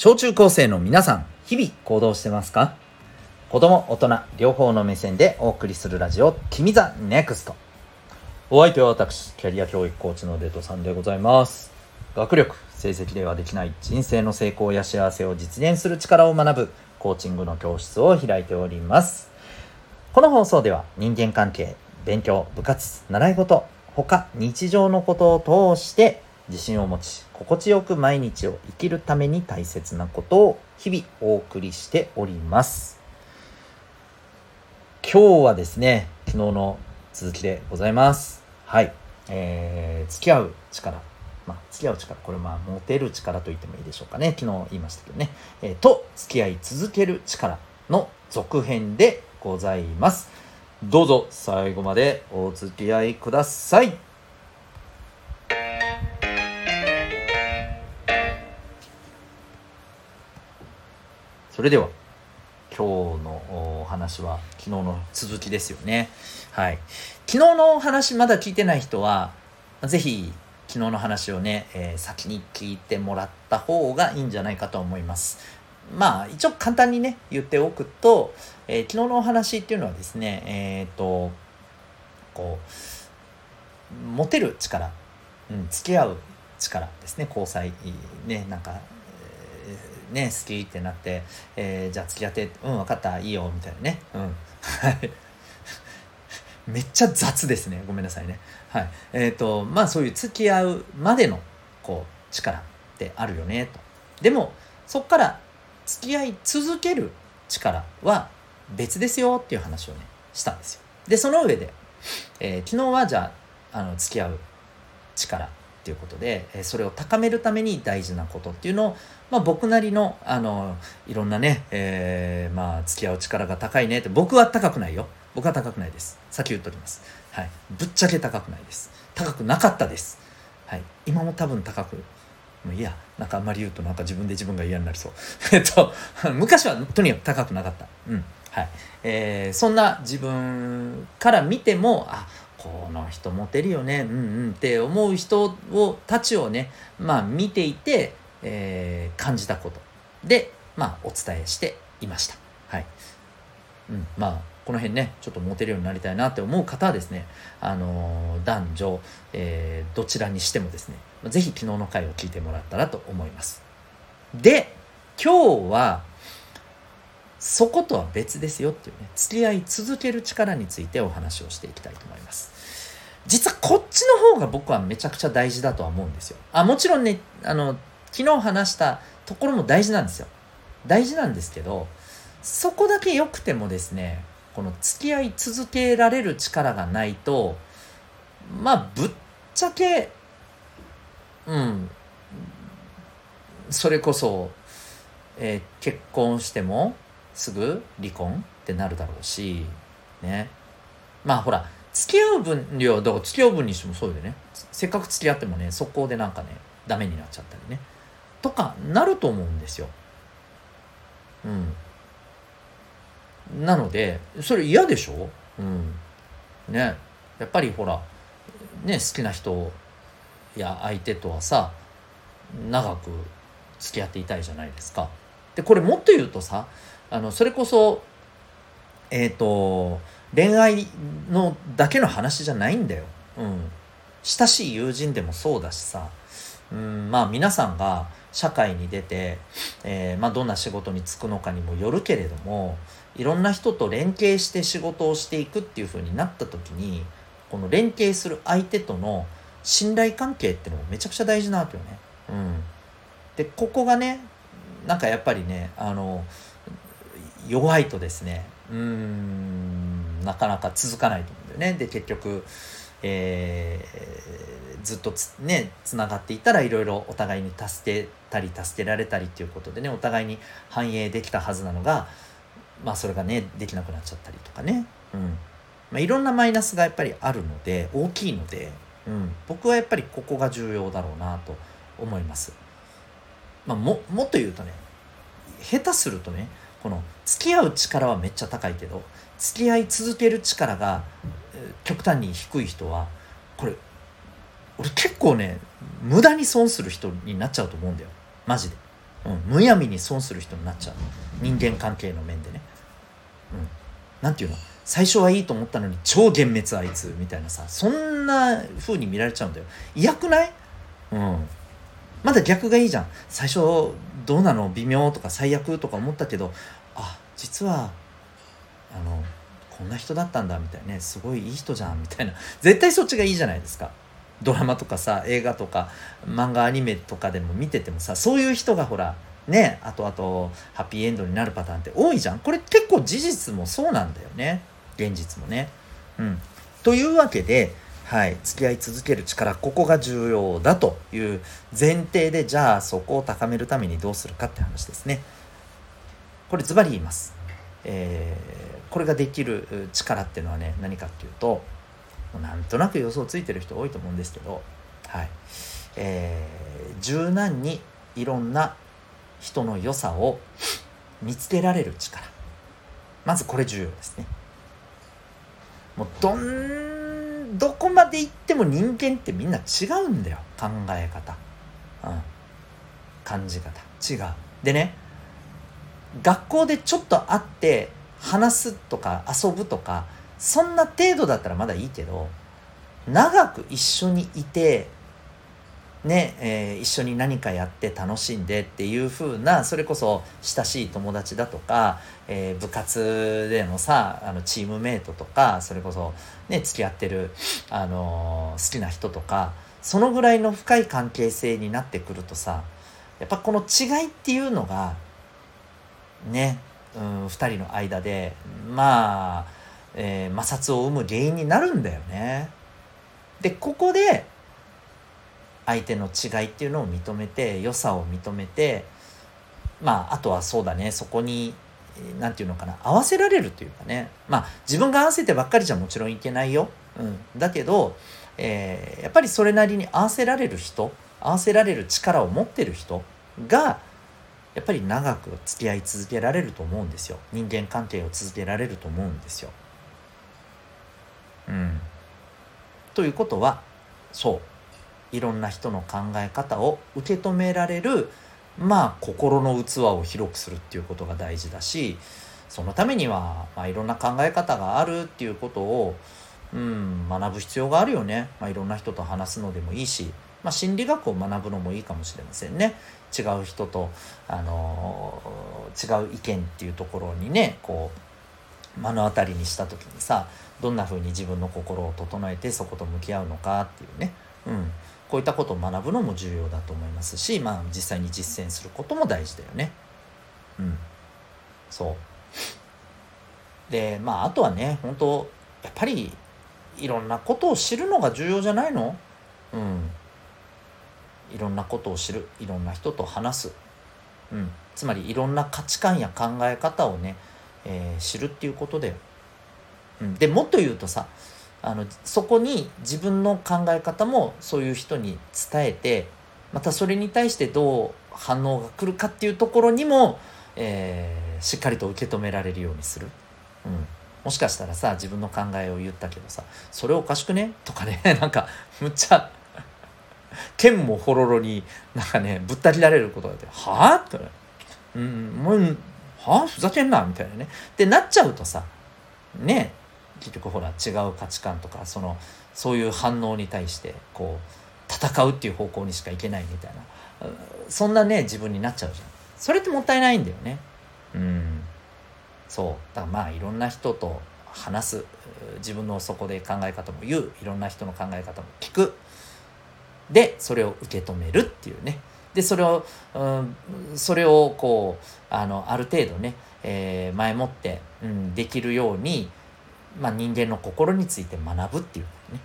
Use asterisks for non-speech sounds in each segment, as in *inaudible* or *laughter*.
小中高生の皆さん、日々行動してますか？子供、大人、両方の目線でお送りするラジオ、君 the NEXT。お相手は私、キャリア教育コーチのデトさんでございます。学力、成績ではできない人生の成功や幸せを実現する力を学ぶコーチングの教室を開いております。この放送では人間関係、勉強、部活、習い事、他日常のことを通して自信を持ち、心地よく毎日を生きるために大切なことを日々お送りしております。今日はですね、昨日の続きでございます。はい。えー、付き合う力。まあ、付き合う力。これまあ、モテる力と言ってもいいでしょうかね。昨日言いましたけどね。えーと、付き合い続ける力の続編でございます。どうぞ最後までお付き合いください。それでは今日のお話は昨日の続きですよね。はい。昨日の話まだ聞いてない人は、ぜひ昨日の話をね、えー先に聞いてもらった方がいいんじゃないかと思います。まあ一応簡単にね言っておくと、えー昨日のお話っていうのはですねえっ、とこうモテる力、うん、付き合う力ですね交際ねなんか、ね好きってなって、えーじゃあ付き合ってうん分かったいいよみたいなね。うん。はい。*laughs* めっちゃ雑ですね。ごめんなさいね。はい。えっ、とまあそういう付き合うまでのこう力ってあるよねと。でもそこから付き合い続ける力は別ですよっていう話をねしたんですよ。でその上で、えー昨日はじゃああの付き合う力っていうことで、えーそれを高めるために大事なことっていうのを、まあ、僕なりのあのいろんなね、えーまあ付き合う力が高いねって僕は高くないよ。僕は高くないです。先言っときます。はい。ぶっちゃけ高くないです。高くなかったです。はい。今も多分高くもういいや。なんかあんまり言うとなんか自分で自分が嫌になりそう。*laughs* えっと昔はとにかく高くなかった。うん。はい。えーそんな自分から見てもあこの人モテるよねうんうんって思う人をたちをねまあ見ていて、えー感じたこと。でまあお伝えしていました。はい。うん、まあこの辺ねちょっとモテるようになりたいなって思う方はですね、あのー男女、えーどちらにしてもですねぜひ昨日の回を聞いてもらったらと思います。で今日はそことは別ですよっていうね付き合い続ける力についてお話をしていきたいと思います。実はこっちの方が僕はめちゃくちゃ大事だとは思うんですよ。あもちろんねあの昨日話したところも大事なんですよ。大事なんですけどそこだけ良くてもですねこの付き合い続けられる力がないとまあぶっちゃけうんそれこそ、えー結婚してもすぐ離婚ってなるだろうしね。まあほら付き合う分いやだから付き合う分にしてもそうでね。せっかく付き合ってもね速攻でなんかねダメになっちゃったりね。とかなると思うんですよ。うん。なのでそれ嫌でしょ？うん。ね。やっぱりほらね好きな人や相手とはさ長く付き合っていたいじゃないですか。でこれもっと言うとさあのそれこそえっ、と恋愛のだけの話じゃないんだよ。うん。親しい友人でもそうだしさ。うんまあ皆さんが社会に出て、えーまあ、どんな仕事に就くのかにもよるけれどもいろんな人と連携して仕事をしていくっていう風になった時にこの連携する相手との信頼関係ってのもめちゃくちゃ大事なわけよね。うん、でここがねなんかやっぱりねあの弱いとですねうーんなかなか続かないと思うんだよね。で結局えーずっとつねつながっていたらいろいろお互いに助けたり助けられたりっていうことでねお互いに反映できたはずなのがまあそれがねできなくなっちゃったりとかね、うんまあ、いろんなマイナスがやっぱりあるので大きいので、うん、僕はやっぱりここが重要だろうなと思います。まあ、ももっと言うとね下手するとねこの付き合う力はめっちゃ高いけど付き合い続ける力が極端に低い人はこれ俺結構ね無駄に損する人になっちゃうと思うんだよ。マジで。うん、むやみに損する人になっちゃう。人間関係の面でね、うん、なんていうの？最初はいいと思ったのに超幻滅あいつみたいなさそんな風に見られちゃうんだよ。嫌くない？うん。まだ逆がいいじゃん。最初どうなの？微妙とか最悪とか思ったけどあ実はあのこんな人だったんだみたいな。ねすごいいい人じゃんみたいな。*laughs* 絶対そっちがいいじゃないですか。ドラマとかさ映画とか漫画アニメとかでも見ててもさそういう人がほらねあとあとハッピーエンドになるパターンって多いじゃん。これ結構事実もそうなんだよね。現実もね。うん、というわけで、はい、付き合い続ける力ここが重要だという前提でじゃあそこを高めるためにどうするかって話ですね。これズバリ言います。えー、これができる力っていうのはね何かっていうとなんとなく予想ついてる人多いと思うんですけど、はいえー、柔軟にいろんな人の良さを見つけられる力まずこれ重要ですね。もうどんどこまで行っても人間ってみんな違うんだよ。考え方、うん、感じ方。違う。でね学校でちょっと会って話すとか遊ぶとかそんな程度だったらまだいいけど長く一緒にいてねえー、一緒に何かやって楽しんでっていう風なそれこそ親しい友達だとか、えー、部活でのさあのチームメイトとかそれこそね付き合ってる、あのー、好きな人とかそのぐらいの深い関係性になってくるとさやっぱこの違いっていうのがね、うん、2人の間でまあ、えー、摩擦を生む原因になるんだよね。でここで相手の違いっていうのを認めて良さを認めてまああとはそうだねそこに何て言うのかな合わせられるというかね。まあ自分が合わせてばっかりじゃもちろんいけないよ、うん、だけど、えー、やっぱりそれなりに合わせられる人合わせられる力を持ってる人がやっぱり長く付き合い続けられると思うんですよ。人間関係を続けられると思うんですよ。うん、ということはそう。いろんな人の考え方を受け止められるまあ心の器を広くするっていうことが大事だしそのためには、まあ、いろんな考え方があるっていうことを、うん、学ぶ必要があるよね、まあ、いろんな人と話すのでもいいし、まあ、心理学を学ぶのもいいかもしれませんね。違う人と、あのー、違う意見っていうところにねこう目の当たりにした時にさどんな風に自分の心を整えてそこと向き合うのかっていうね、うん、こういったことを学ぶのも重要だと思いますし、まあ、実際に実践することも大事だよね。うん。そう。で、まあ、あとはね、本当やっぱり、いろんなことを知るのが重要じゃないの？うん。いろんなことを知る。いろんな人と話す。うん。つまり、いろんな価値観や考え方をね、えー、知るっていうことだよ。うん。で、もっと言うとさ、あのそこに自分の考え方もそういう人に伝えてまたそれに対してどう反応が来るかっていうところにも、えー、しっかりと受け止められるようにする。うん、もしかしたらさ自分の考えを言ったけどさ「それおかしくね?」とかね *laughs* なんかむっちゃ剣もほろろになんかねぶった切られることがあって「はあ?」って、うん「もうはあふざけんな」みたいなねってなっちゃうとさね結局ほら違う価値観とかそのそういう反応に対してこう戦うっていう方向にしかいけないみたいな。そんなね自分になっちゃうじゃん。それってもったいないんだよね。うん。そう。だからまあいろんな人と話す。自分のそこで考え方も言う。いろんな人の考え方も聞く。でそれを受け止めるっていうね。でそれを、うん、それをこうあのある程度ね、えー、前もって、うん、できるようにまあ、人間の心について学ぶっていうことね、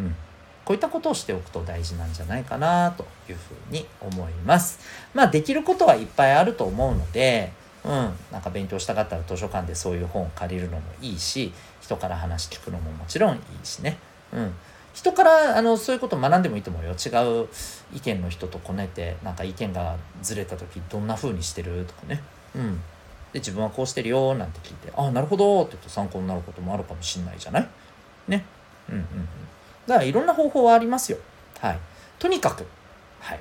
うん、こういったことをしておくと大事なんじゃないかなというふうに思います。まあできることはいっぱいあると思うので、うん、なんか勉強したかったら図書館でそういう本を借りるのもいいし人から話聞くのももちろんいいしね、うん、人からあのそういうこと学んでもいいと思うよ。違う意見の人とこねてなんか意見がずれた時どんな風にしてるとかね、うん、で自分はこうしてるよなんて聞いて「ああなるほど」って言うと参考になることもあるかもしんないじゃない？ね。うんうんうん。だからいろんな方法はありますよ。はい。とにかくはい。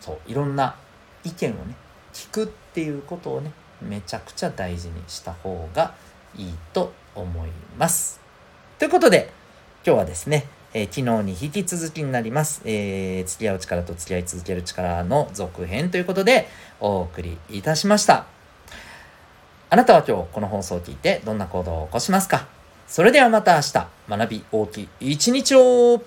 そういろんな意見をね聞くっていうことをねめちゃくちゃ大事にした方がいいと思います。ということで今日はですね、えー、昨日に引き続きになります、えー、付き合う力と付き合い続ける力の続編ということでお送りいたしました。あなたは今日この放送を聞いてどんな行動を起こしますか？それではまた明日。学び大きい一日を。